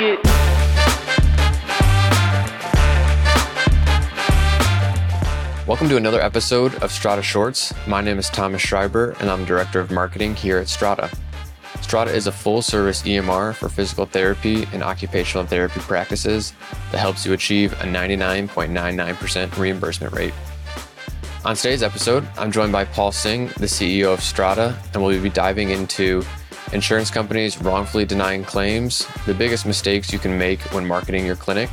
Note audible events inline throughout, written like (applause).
it. Welcome to another episode of Strata Shorts. My name is Thomas Schreiber, and I'm Director of Marketing here at Strata. Strata is a full service EMR for physical therapy and occupational therapy practices that helps you achieve a 99.99% reimbursement rate. On today's episode, I'm joined by Paul Singh, the CEO of Strata, and we'll be diving into insurance companies wrongfully denying claims, the biggest mistakes you can make when marketing your clinic,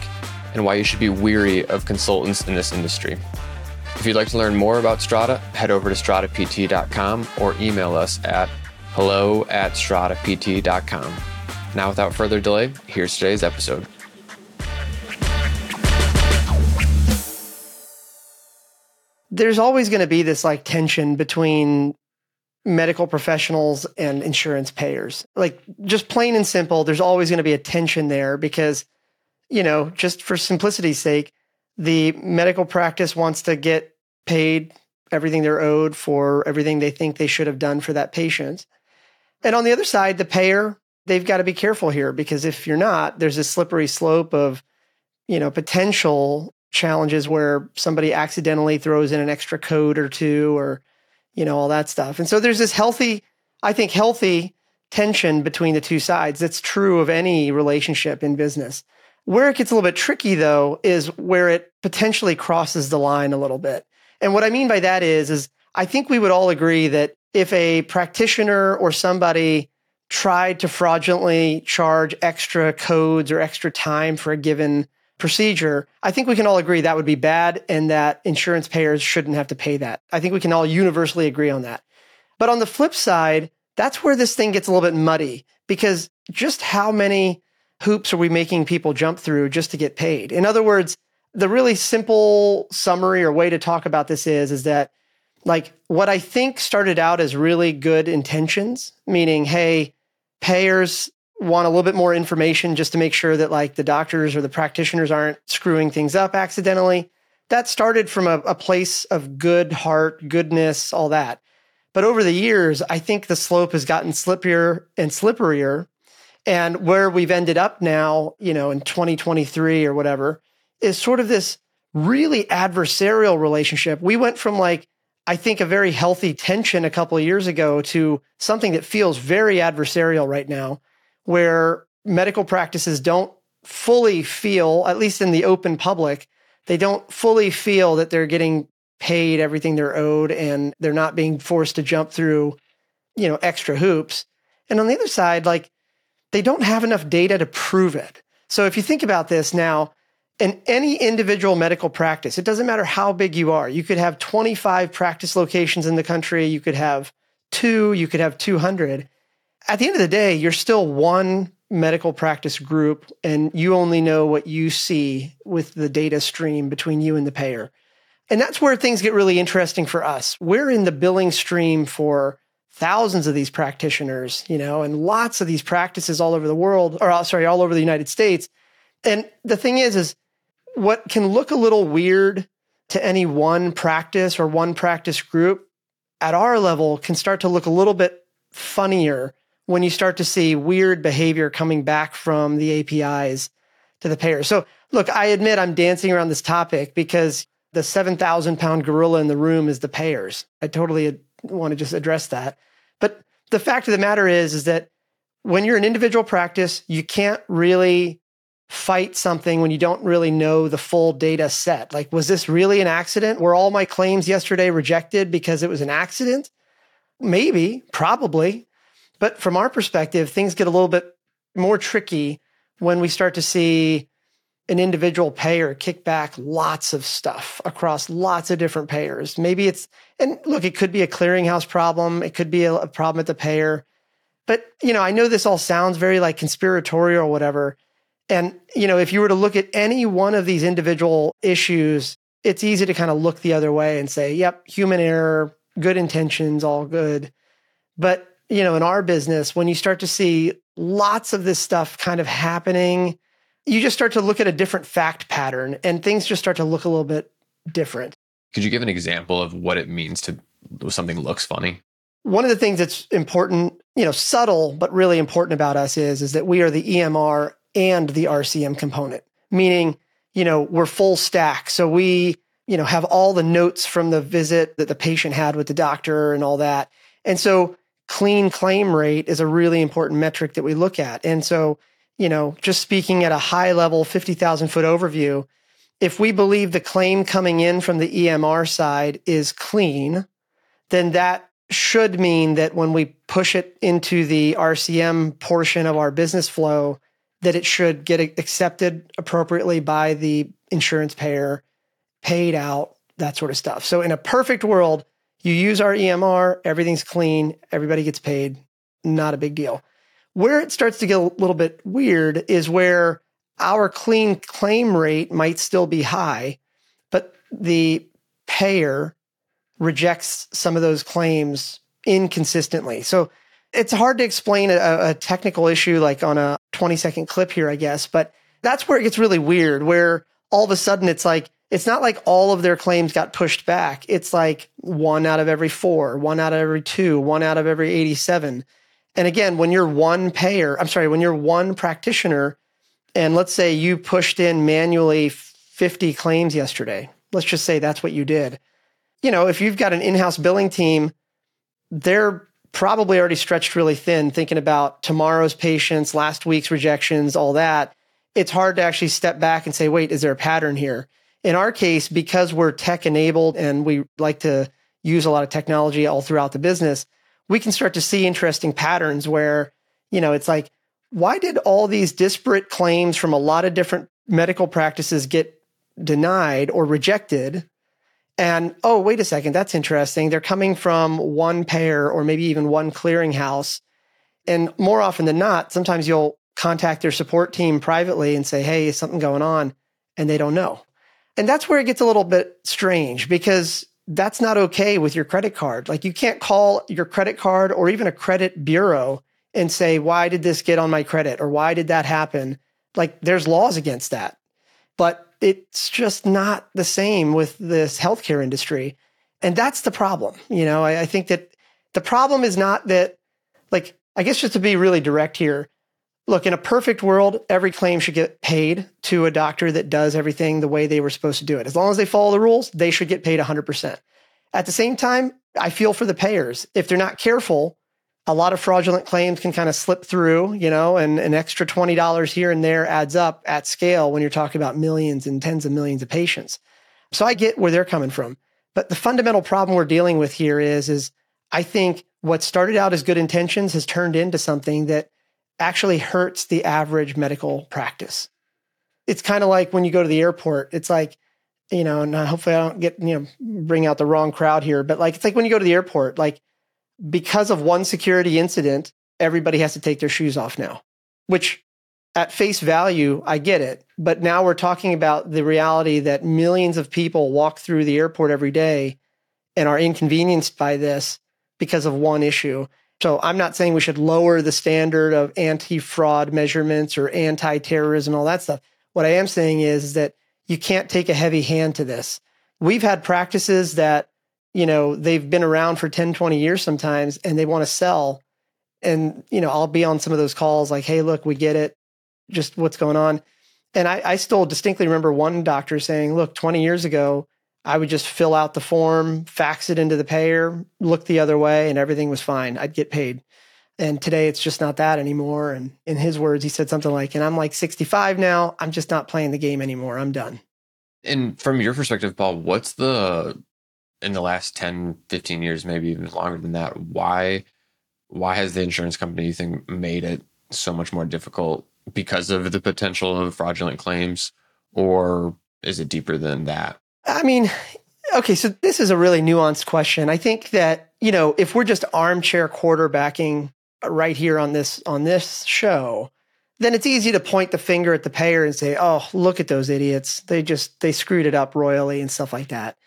and why you should be weary of consultants in this industry. If you'd like to learn more about Strata, head over to stratapt.com or email us at hello at stratapt.com. Now, without further delay, here's today's episode. There's always going to be this like tension between medical professionals and insurance payers. Like, just plain and simple, there's always going to be a tension there because, you know, just for simplicity's sake, the medical practice wants to get paid everything they're owed for everything they think they should have done for that patient. And on the other side, the payer, they've got to be careful here because if you're not, there's a slippery slope of, you know, potential challenges where somebody accidentally throws in an extra code or two or, you know, all that stuff. And so there's this healthy, I think, healthy tension between the two sides. That's true of any relationship in business. Where it gets a little bit tricky though is where it potentially crosses the line a little bit. And what I mean by that is, is I think we would all agree that if a practitioner or somebody tried to fraudulently charge extra codes or extra time for a given procedure, I think we can all agree that would be bad and that insurance payers shouldn't have to pay that. I think we can all universally agree on that. But on the flip side, that's where this thing gets a little bit muddy because just how many hoops are we making people jump through just to get paid? In other words, the really simple summary or way to talk about this is is that like what I think started out as really good intentions, meaning, hey, payers want a little bit more information just to make sure that like the doctors or the practitioners aren't screwing things up accidentally. That started from a, a place of good heart, goodness, all that. But over the years, I think the slope has gotten slipperier and slipperier. And where we've ended up now, you know, in 2023 or whatever, is sort of this really adversarial relationship. We went from like, I think a very healthy tension a couple of years ago to something that feels very adversarial right now, where medical practices don't fully feel, at least in the open public, they don't fully feel that they're getting paid everything they're owed and they're not being forced to jump through, you know, extra hoops. And on the other side, like they don't have enough data to prove it. So if you think about this now, in any individual medical practice, it doesn't matter how big you are. You could have 25 practice locations in the country, you could have two, you could have 200. At the end of the day, you're still one medical practice group, and you only know what you see with the data stream between you and the payer. And that's where things get really interesting for us. We're in the billing stream for thousands of these practitioners, you know, and lots of these practices all over the world, or uh, sorry, all over the United States. And the thing is, is what can look a little weird to any one practice or one practice group at our level can start to look a little bit funnier when you start to see weird behavior coming back from the APIs to the payer. So, look, I admit I'm dancing around this topic because the 7,000 pound gorilla in the room is the payers. I totally want to just address that. But the fact of the matter is, is that when you're an individual practice, you can't really fight something when you don't really know the full data set. Like, was this really an accident? Were all my claims yesterday rejected because it was an accident? Maybe, probably. But from our perspective, things get a little bit more tricky when we start to see an individual payer kick back lots of stuff across lots of different payers. Maybe it's, and look, it could be a clearinghouse problem. It could be a, a problem at the payer. But, you know, I know this all sounds very like conspiratorial or whatever. And, you know, if you were to look at any one of these individual issues, it's easy to kind of look the other way and say, yep, human error, good intentions, all good. But, you know, in our business, when you start to see lots of this stuff kind of happening, you just start to look at a different fact pattern and things just start to look a little bit different. Could you give an example of what it means to something looks funny? One of the things that's important, you know, subtle but really important about us is is that we are the EMR and the RCM component, meaning, you know, we're full stack. So we, you know, have all the notes from the visit that the patient had with the doctor and all that. And so clean claim rate is a really important metric that we look at. And so, you know, just speaking at a high level 50,000 foot overview, if we believe the claim coming in from the EMR side is clean, then that should mean that when we push it into the RCM portion of our business flow, that it should get accepted appropriately by the insurance payer, paid out, that sort of stuff. So in a perfect world, you use our EMR, everything's clean, everybody gets paid, not a big deal. Where it starts to get a little bit weird is where our clean claim rate might still be high, but the payer rejects some of those claims inconsistently. So it's hard to explain a, a, technical issue like on a 20 second clip here, I guess, but that's where it gets really weird, where all of a sudden it's like, it's not like all of their claims got pushed back. It's like one out of every four, one out of every two, one out of every 87. And again, when you're one payer, I'm sorry, when you're one practitioner, and let's say you pushed in manually 50 claims yesterday, let's just say that's what you did. You know, if you've got an in house billing team, they're probably already stretched really thin thinking about tomorrow's patients, last week's rejections, all that. It's hard to actually step back and say, wait, is there a pattern here? In our case, because we're tech enabled and we like to use a lot of technology all throughout the business, we can start to see interesting patterns where, you know, it's like, why did all these disparate claims from a lot of different medical practices get denied or rejected? And oh, wait a second, that's interesting. They're coming from one payer or maybe even one clearinghouse. And more often than not, sometimes you'll contact their support team privately and say, hey, is something going on? And they don't know. And that's where it gets a little bit strange because that's not okay with your credit card. Like you can't call your credit card or even a credit bureau and say, why did this get on my credit or why did that happen? Like there's laws against that. But it's just not the same with this healthcare industry. And that's the problem. You know, I, I think that the problem is not that, like, I guess just to be really direct here, look, in a perfect world, every claim should get paid to a doctor that does everything the way they were supposed to do it. As long as they follow the rules, they should get paid 100%. At the same time, I feel for the payers. If they're not careful, a lot of fraudulent claims can kind of slip through, you know, and an extra $20 here and there adds up at scale when you're talking about millions and tens of millions of patients. So I get where they're coming from. But the fundamental problem we're dealing with here is, is I think what started out as good intentions has turned into something that actually hurts the average medical practice. It's kind of like when you go to the airport, it's like, you know, and hopefully I don't get, you know, bring out the wrong crowd here, but like, it's like when you go to the airport, like because of one security incident, everybody has to take their shoes off now, which at face value, I get it. But now we're talking about the reality that millions of people walk through the airport every day and are inconvenienced by this because of one issue. So I'm not saying we should lower the standard of anti-fraud measurements or anti-terrorism, all that stuff. What I am saying is, is that you can't take a heavy hand to this. We've had practices that you know, they've been around for 10, 20 years sometimes and they want to sell. And, you know, I'll be on some of those calls like, hey, look, we get it, just what's going on. And I, I still distinctly remember one doctor saying, look, 20 years ago, I would just fill out the form, fax it into the payer, look the other way, and everything was fine. I'd get paid. And today it's just not that anymore. And in his words, he said something like, and I'm like 65 now. I'm just not playing the game anymore. I'm done. And from your perspective, Paul, what's the in the last 10, 15 years, maybe even longer than that, why why has the insurance company you think made it so much more difficult because of the potential of fraudulent claims or is it deeper than that? I mean, okay, so this is a really nuanced question. I think that, you know, if we're just armchair quarterbacking right here on this on this show, then it's easy to point the finger at the payer and say, "Oh, look at those idiots. They just they screwed it up royally and stuff like that."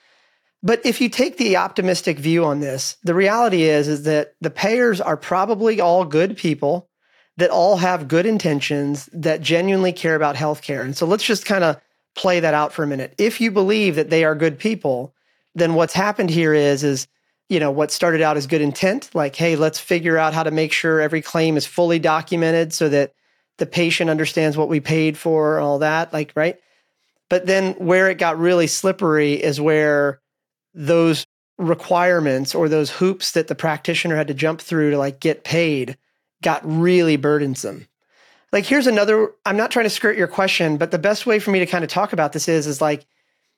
But if you take the optimistic view on this, the reality is is that the payers are probably all good people that all have good intentions that genuinely care about healthcare. And so let's just kind of play that out for a minute. If you believe that they are good people, then what's happened here is is you know what started out as good intent like hey let's figure out how to make sure every claim is fully documented so that the patient understands what we paid for, and all that, like, right? But then where it got really slippery is where those requirements or those hoops that the practitioner had to jump through to like get paid got really burdensome. Like here's another I'm not trying to skirt your question, but the best way for me to kind of talk about this is is like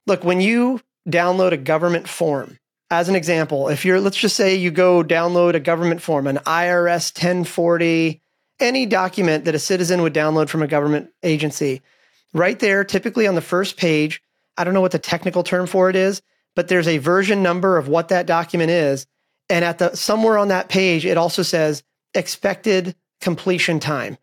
look, when you download a government form, as an example, if you're let's just say you go download a government form, an IRS 1040, any document that a citizen would download from a government agency, right there typically on the first page, I don't know what the technical term for it is, but there's a version number of what that document is. And at the somewhere on that page, it also says expected completion time.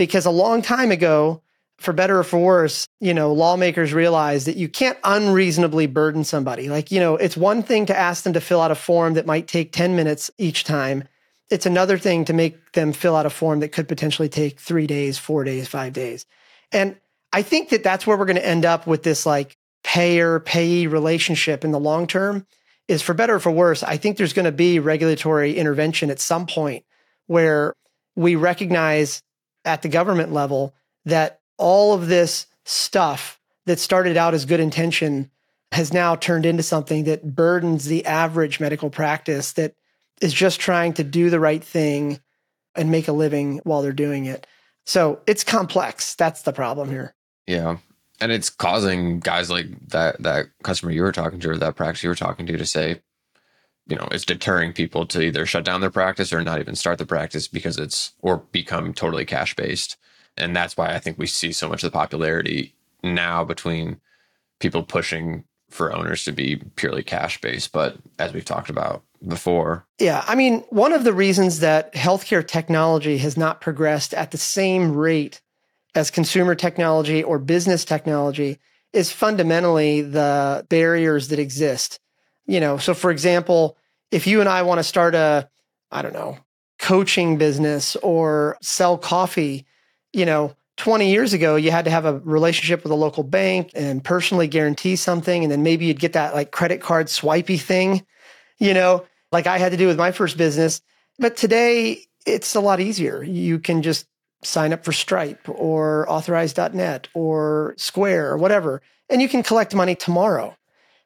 Because a long time ago, for better or for worse, you know, lawmakers realized that you can't unreasonably burden somebody. Like, you know, it's one thing to ask them to fill out a form that might take 10 minutes each time. It's another thing to make them fill out a form that could potentially take three days, four days, five days. And I think that that's where we're going to end up with this like payer payee relationship in the long term is for better or for worse. I think there's going to be regulatory intervention at some point where we recognize at the government level that all of this stuff that started out as good intention has now turned into something that burdens the average medical practice that is just trying to do the right thing and make a living while they're doing it. So it's complex. That's the problem here. Yeah and it's causing guys like that that customer you were talking to or that practice you were talking to to say you know it's deterring people to either shut down their practice or not even start the practice because it's or become totally cash based and that's why i think we see so much of the popularity now between people pushing for owners to be purely cash based but as we've talked about before. Yeah i mean one of the reasons that healthcare technology has not progressed at the same rate as consumer technology or business technology is fundamentally the barriers that exist. You know, so for example, if you and I want to start a, I don't know, coaching business or sell coffee, you know, 20 years ago, you had to have a relationship with a local bank and personally guarantee something. And then maybe you'd get that like credit card swipey thing, you know, like I had to do with my first business. But today, it's a lot easier. You can just sign up for Stripe or authorize.net or Square or whatever, and you can collect money tomorrow.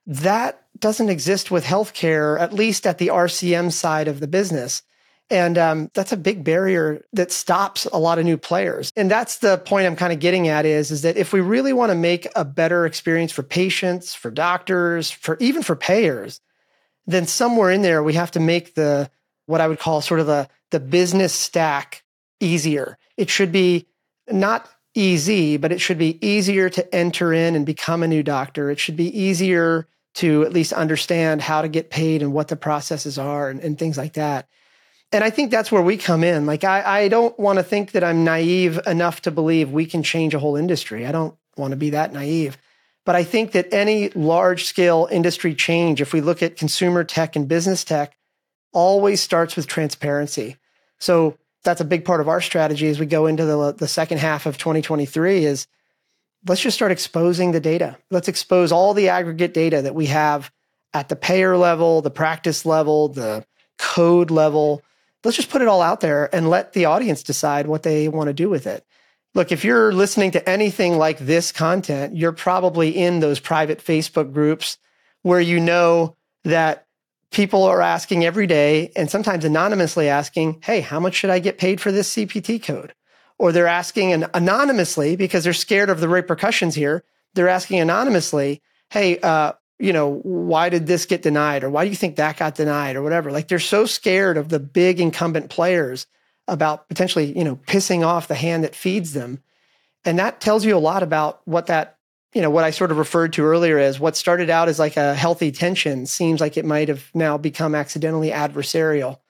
That doesn't exist with healthcare, at least at the RCM side of the business. And um, that's a big barrier that stops a lot of new players. And that's the point I'm kind of getting at is, is that if we really want to make a better experience for patients, for doctors, for even for payers, then somewhere in there we have to make the what I would call sort of the the business stack easier. It should be not easy, but it should be easier to enter in and become a new doctor. It should be easier to at least understand how to get paid and what the processes are and, and things like that. And I think that's where we come in. Like, I, I don't want to think that I'm naive enough to believe we can change a whole industry. I don't want to be that naive. But I think that any large scale industry change, if we look at consumer tech and business tech, always starts with transparency. So that's a big part of our strategy as we go into the, the second half of 2023 is let's just start exposing the data. Let's expose all the aggregate data that we have at the payer level, the practice level, the code level. Let's just put it all out there and let the audience decide what they want to do with it. Look, if you're listening to anything like this content, you're probably in those private Facebook groups where you know that people are asking every day and sometimes anonymously asking, Hey, how much should I get paid for this CPT code? Or they're asking an anonymously because they're scared of the repercussions here. They're asking anonymously, Hey, uh, you know, why did this get denied? Or why do you think that got denied? Or whatever. Like they're so scared of the big incumbent players about potentially, you know, pissing off the hand that feeds them. And that tells you a lot about what that you know what I sort of referred to earlier as what started out as like a healthy tension seems like it might have now become accidentally adversarial.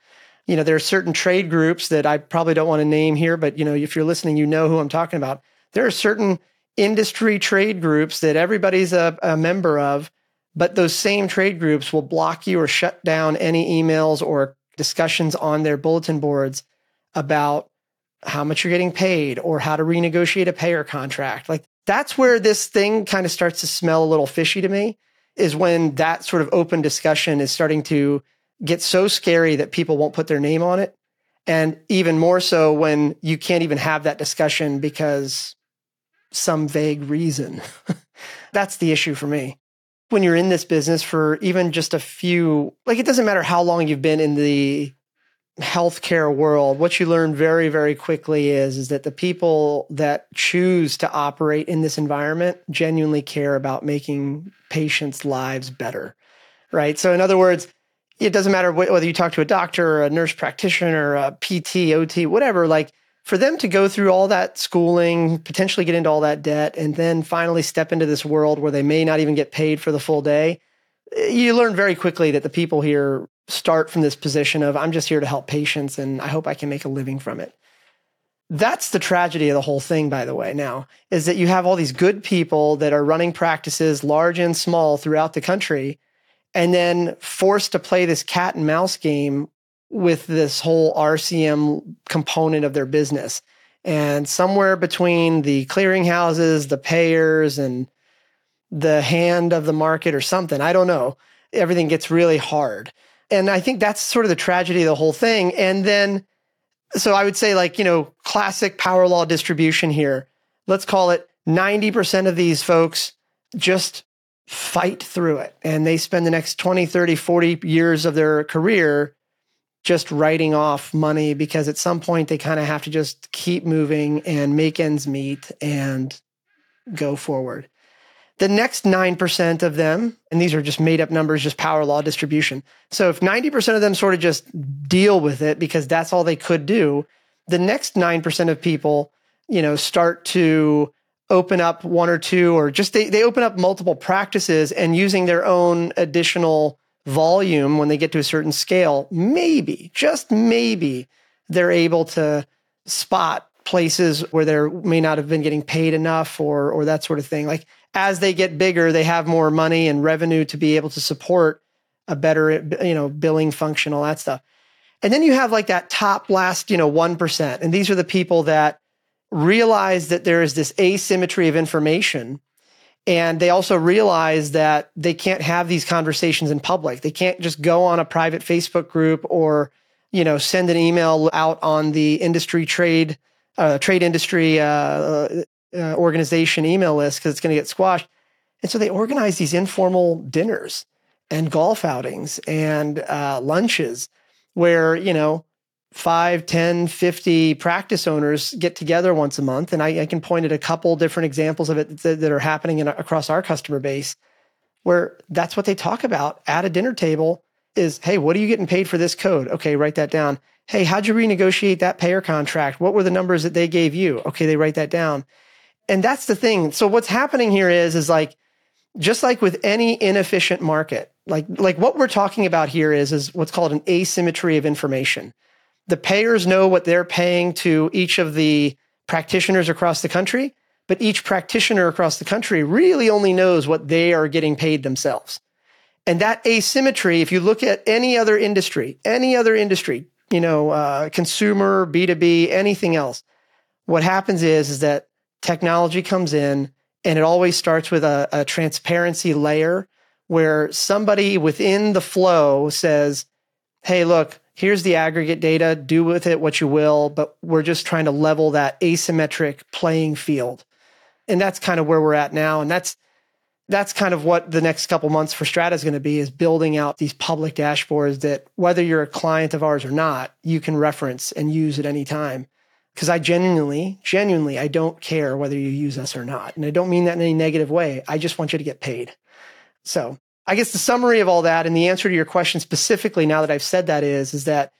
You know, there are certain trade groups that I probably don't want to name here, but you know, if you're listening, you know who I'm talking about. There are certain industry trade groups that everybody's a, a member of, but those same trade groups will block you or shut down any emails or discussions on their bulletin boards about how much you're getting paid or how to renegotiate a payer contract. Like that's where this thing kind of starts to smell a little fishy to me is when that sort of open discussion is starting to get so scary that people won't put their name on it And even more so when you can't even have that discussion because some vague reason. (laughs) That's the issue for me. When you're in this business for even just a few, like it doesn't matter how long you've been in the healthcare world, what you learn very, very quickly is, is that the people that choose to operate in this environment genuinely care about making patients' lives better. Right. So, in other words, it doesn't matter whether you talk to a doctor or a nurse practitioner, or a PT, OT, whatever, like for them to go through all that schooling, potentially get into all that debt, and then finally step into this world where they may not even get paid for the full day, eh, you learn very quickly that the people here start from this position of, I'm just here to help patients and I hope I can make a living from it. That's the tragedy of the whole thing, by the way, now, is that you have all these good people that are running practices, large and small, throughout the country and then forced to play this cat and mouse game with this whole RCM component of their business. And somewhere between the clearinghouses, the payers, and the hand of the market or something, I don't know, everything gets really hard. And I think that's sort of the tragedy of the whole thing. And then, so I would say, like, you know, classic power law distribution here. Let's call it 90% of these folks just fight through it. And they spend the next 20, 30, 40 years of their career just writing off money because at some point they kind of have to just keep moving and make ends meet and go forward. The next 9% of them, and these are just made up numbers, just power law distribution. So if 90% of them sort of just deal with it because that's all they could do, the next 9% of people, you know, start to open up one or two or just they, they open up multiple practices and using their own additional volume when they get to a certain scale, maybe, just maybe, they're able to spot places where they may not have been getting paid enough or or that sort of thing. Like as they get bigger, they have more money and revenue to be able to support a better you know billing function, all that stuff. And then you have like that top last, you know, 1%. And these are the people that realize that there is this asymmetry of information. And they also realize that they can't have these conversations in public. They can't just go on a private Facebook group or, you know, send an email out on the industry trade, uh, trade industry uh, uh, organization email list because it's going to get squashed. And so they organize these informal dinners and golf outings and uh, lunches where, you know, 5, 10, 50 practice owners get together once a month. And I, I can point at a couple different examples of it that, that are happening in, across our customer base where that's what they talk about at a dinner table is, hey, what are you getting paid for this code? Okay, write that down. Hey, how'd you renegotiate that payer contract? What were the numbers that they gave you? Okay, they write that down. And that's the thing. So what's happening here is, is like, just like with any inefficient market, like, like what we're talking about here is, is what's called an asymmetry of information the payers know what they're paying to each of the practitioners across the country, but each practitioner across the country really only knows what they are getting paid themselves. And that asymmetry, if you look at any other industry, any other industry, you know, uh, consumer, B2B, anything else, what happens is, is that technology comes in and it always starts with a, a transparency layer where somebody within the flow says, Hey, look, here's the aggregate data, do with it what you will, but we're just trying to level that asymmetric playing field. And that's kind of where we're at now. And that's that's kind of what the next couple months for Strata is going to be is building out these public dashboards that whether you're a client of ours or not, you can reference and use at any time. Because I genuinely, genuinely, I don't care whether you use us or not. And I don't mean that in any negative way. I just want you to get paid. So I guess the summary of all that and the answer to your question specifically, now that I've said that is, is that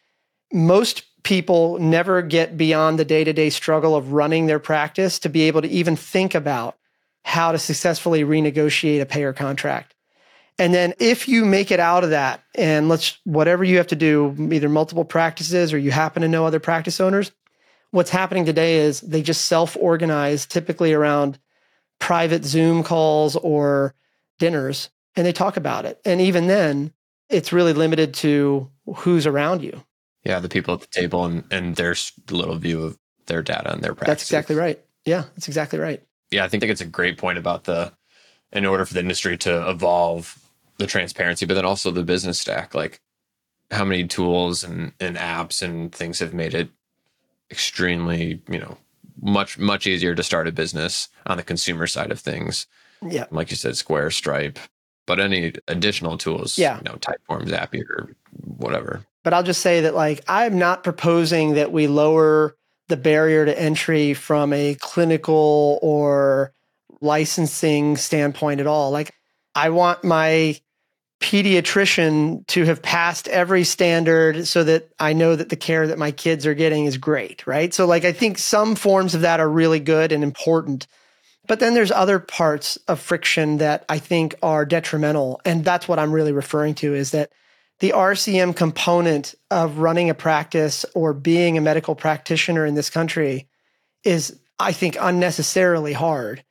most people never get beyond the day to day struggle of running their practice to be able to even think about how to successfully renegotiate a payer contract. And then if you make it out of that and let's, whatever you have to do, either multiple practices or you happen to know other practice owners, what's happening today is they just self organize typically around private Zoom calls or dinners and they talk about it. And even then, it's really limited to who's around you. Yeah, the people at the table and, and their little view of their data and their practice. That's exactly right. Yeah, that's exactly right. Yeah, I think that it's a great point about the, in order for the industry to evolve the transparency, but then also the business stack. Like, how many tools and, and apps and things have made it extremely, you know, much, much easier to start a business on the consumer side of things. Yeah. Like you said, Square, Stripe, but any additional tools, yeah. you know, Typeform, Zapier, whatever. But I'll just say that like I'm not proposing that we lower the barrier to entry from a clinical or licensing standpoint at all. Like I want my pediatrician to have passed every standard so that I know that the care that my kids are getting is great, right? So like I think some forms of that are really good and important. But then there's other parts of friction that I think are detrimental and that's what I'm really referring to is that the RCM component of running a practice or being a medical practitioner in this country is, I think, unnecessarily hard.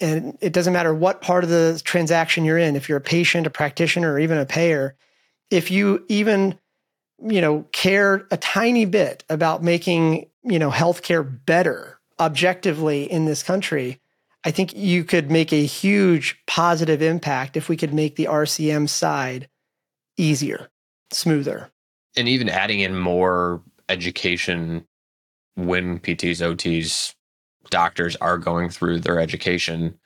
And it doesn't matter what part of the transaction you're in, if you're a patient, a practitioner, or even a payer, if you even, you know, care a tiny bit about making, you know, healthcare better objectively in this country, I think you could make a huge positive impact if we could make the RCM side easier, smoother. And even adding in more education when PTs, OTs, doctors are going through their education.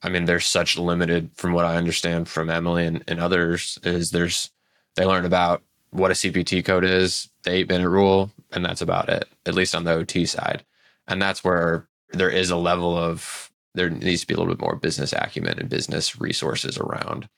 I mean, there's such limited, from what I understand from Emily and, and others, is there's they learn about what a CPT code is, the eight minute rule, and that's about it, at least on the OT side. And that's where there is a level of there needs to be a little bit more business acumen and business resources around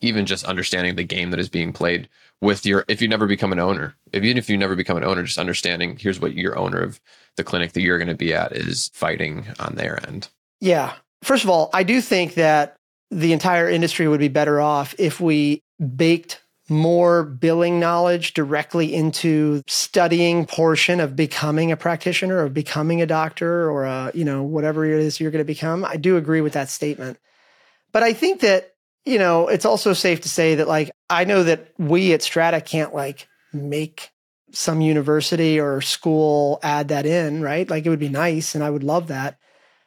even just understanding the game that is being played with your if you never become an owner if, even if you never become an owner just understanding here's what your owner of the clinic that you're going to be at is fighting on their end. Yeah. First of all i do think that the entire industry would be better off if we baked more billing knowledge directly into studying portion of becoming a practitioner or becoming a doctor or a, you know whatever it is you're going to become i do agree with that statement but i think that you know, it's also safe to say that like I know that we at Strata can't like make some university or school add that in, right? Like it would be nice and I would love that.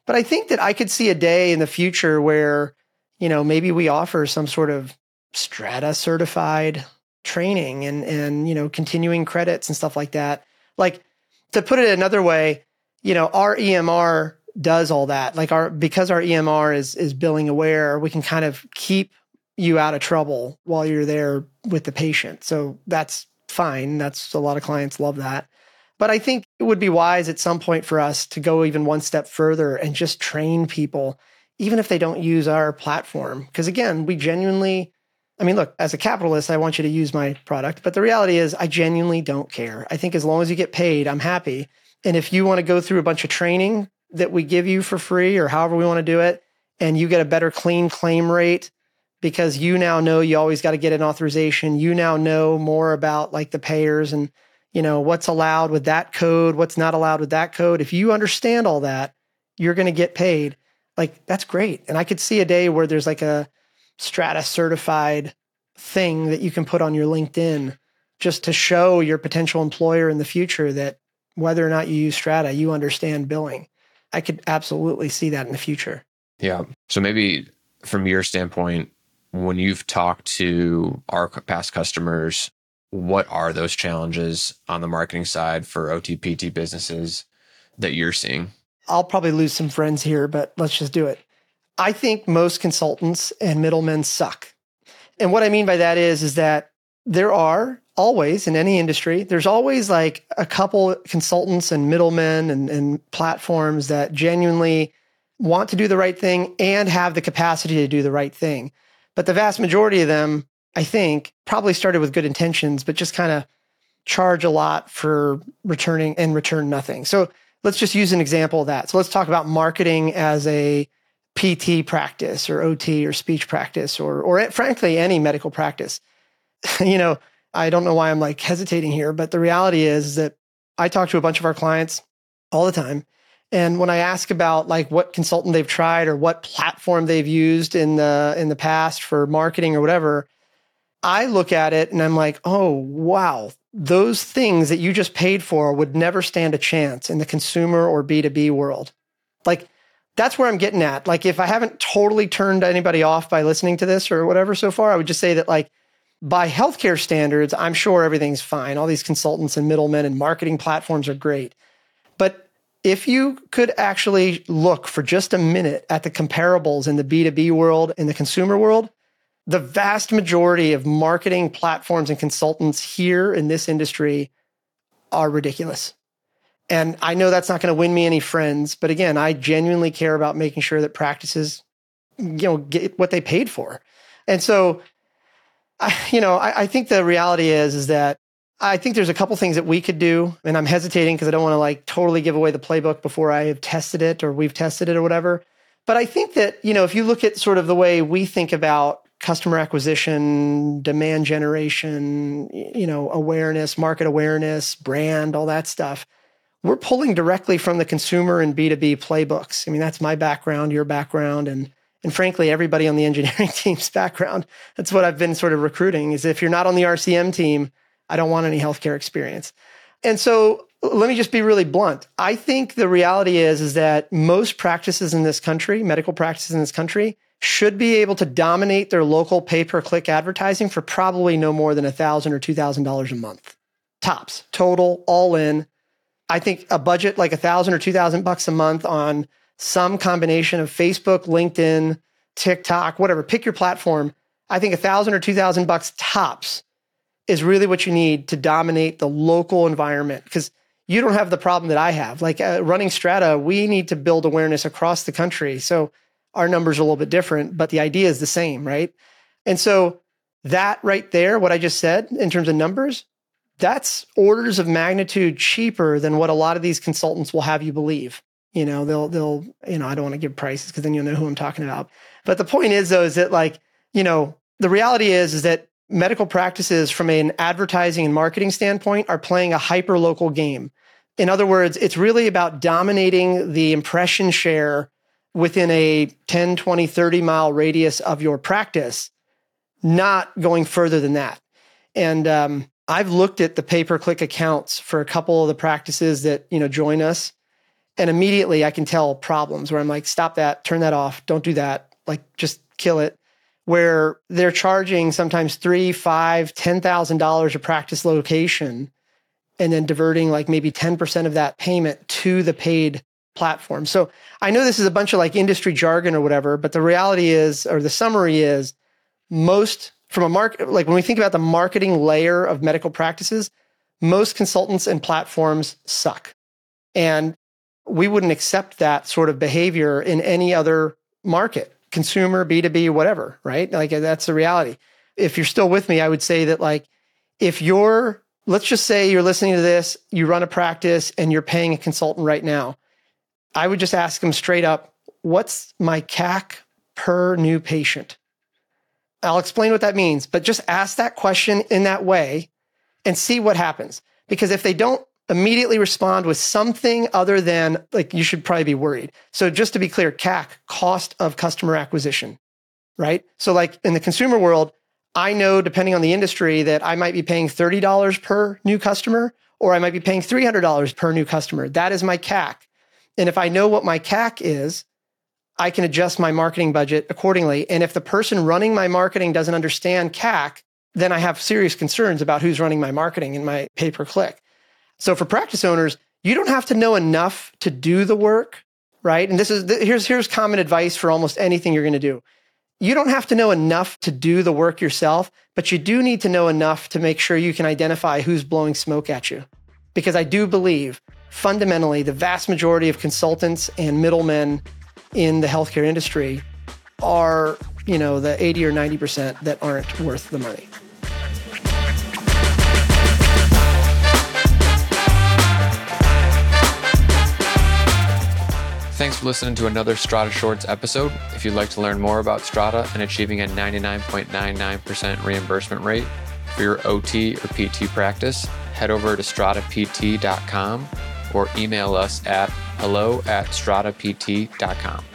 But I think that I could see a day in the future where, you know, maybe we offer some sort of Strata certified training and and you know, continuing credits and stuff like that. Like to put it another way, you know, our EMR does all that. Like our because our EMR is is billing aware, we can kind of keep you out of trouble while you're there with the patient. So that's fine. That's a lot of clients love that. But I think it would be wise at some point for us to go even one step further and just train people, even if they don't use our platform. Because again, we genuinely, I mean, look, as a capitalist, I want you to use my product. But the reality is, I genuinely don't care. I think as long as you get paid, I'm happy. And if you want to go through a bunch of training that we give you for free or however we want to do it, and you get a better clean claim rate because you now know you always got to get an authorization. You now know more about like the payers and you know what's allowed with that code, what's not allowed with that code. If you understand all that, you're going to get paid. Like that's great. And I could see a day where there's like a Strata certified thing that you can put on your LinkedIn just to show your potential employer in the future that whether or not you use Strata, you understand billing. I could absolutely see that in the future. Yeah. So maybe from your standpoint, when you've talked to our past customers, what are those challenges on the marketing side for OTPT businesses that you're seeing? I'll probably lose some friends here, but let's just do it. I think most consultants and middlemen suck. And what I mean by that is, is that there are always in any industry, there's always like a couple consultants and middlemen and, and platforms that genuinely want to do the right thing and have the capacity to do the right thing. But the vast majority of them, I think, probably started with good intentions, but just kind of charge a lot for returning and return nothing. So let's just use an example of that. So let's talk about marketing as a PT practice or OT or speech practice or or frankly any medical practice. (laughs) you know, I don't know why I'm like hesitating here, but the reality is that I talk to a bunch of our clients all the time. And when I ask about like what consultant they've tried or what platform they've used in the in the past for marketing or whatever, I look at it and I'm like, "Oh, wow. Those things that you just paid for would never stand a chance in the consumer or B2B world." Like that's where I'm getting at. Like if I haven't totally turned anybody off by listening to this or whatever so far, I would just say that like by healthcare standards, I'm sure everything's fine. All these consultants and middlemen and marketing platforms are great. But if you could actually look for just a minute at the comparables in the B2B world and the consumer world, the vast majority of marketing platforms and consultants here in this industry are ridiculous. And I know that's not going to win me any friends, but again, I genuinely care about making sure that practices, you know, get what they paid for. And so I, you know, I, I think the reality is is that I think there's a couple things that we could do, and I'm hesitating because I don't want to like totally give away the playbook before I have tested it or we've tested it or whatever. But I think that you know, if you look at sort of the way we think about customer acquisition, demand generation, you know, awareness, market awareness, brand, all that stuff. We're pulling directly from the consumer and B2B playbooks. I mean, that's my background, your background, and and frankly, everybody on the engineering (laughs) team's background. That's what I've been sort of recruiting is if you're not on the RCM team, I don't want any healthcare experience. And so let me just be really blunt. I think the reality is, is that most practices in this country, medical practices in this country, should be able to dominate their local pay-per-click advertising for probably no more than a thousand or two thousand dollars a month. Tops, total, all in. I think a budget like a thousand or two thousand bucks a month on some combination of Facebook, LinkedIn, TikTok, whatever, pick your platform. I think a thousand or two thousand bucks tops is really what you need to dominate the local environment because you don't have the problem that I have. Like uh, running Strata, we need to build awareness across the country. So our numbers are a little bit different, but the idea is the same, right? And so that right there, what I just said in terms of numbers, that's orders of magnitude cheaper than what a lot of these consultants will have you believe. You know, they'll they'll you know I don't want to give prices because then you'll know who I'm talking about. But the point is though is that like you know the reality is is that medical practices from an advertising and marketing standpoint are playing a hyper local game. In other words, it's really about dominating the impression share within a 10, 20, 30 mile radius of your practice, not going further than that. And um, I've looked at the pay per click accounts for a couple of the practices that you know join us, and immediately I can tell problems where I'm like, stop that, turn that off, don't do that, like just kill it. Where they're charging sometimes three, five, ten thousand dollars a practice location, and then diverting like maybe ten percent of that payment to the paid platform. So I know this is a bunch of like industry jargon or whatever, but the reality is, or the summary is, most from a market like when we think about the marketing layer of medical practices, most consultants and platforms suck. And we wouldn't accept that sort of behavior in any other market, consumer, B2B, whatever, right? Like that's the reality. If you're still with me, I would say that like if you're, let's just say you're listening to this, you run a practice and you're paying a consultant right now. I would just ask them straight up, what's my CAC per new patient? I'll explain what that means, but just ask that question in that way and see what happens. Because if they don't immediately respond with something other than like you should probably be worried. So just to be clear, CAC, cost of customer acquisition, right? So like in the consumer world, I know depending on the industry that I might be paying $30 per new customer or I might be paying $300 per new customer. That is my CAC. And if I know what my CAC is, I can adjust my marketing budget accordingly. And if the person running my marketing doesn't understand CAC, then I have serious concerns about who's running my marketing and my pay per click. So for practice owners, you don't have to know enough to do the work, right? And this is here's here's common advice for almost anything you're going to do. You don't have to know enough to do the work yourself, but you do need to know enough to make sure you can identify who's blowing smoke at you. Because I do believe fundamentally the vast majority of consultants and middlemen in the healthcare industry are, you know, the 80 or 90% that aren't worth the money. Thanks for listening to another Strata Shorts episode. If you'd like to learn more about Strata and achieving a 99.99% reimbursement rate for your OT or PT practice, head over to stratapt.com or email us at hello at stratapt.com.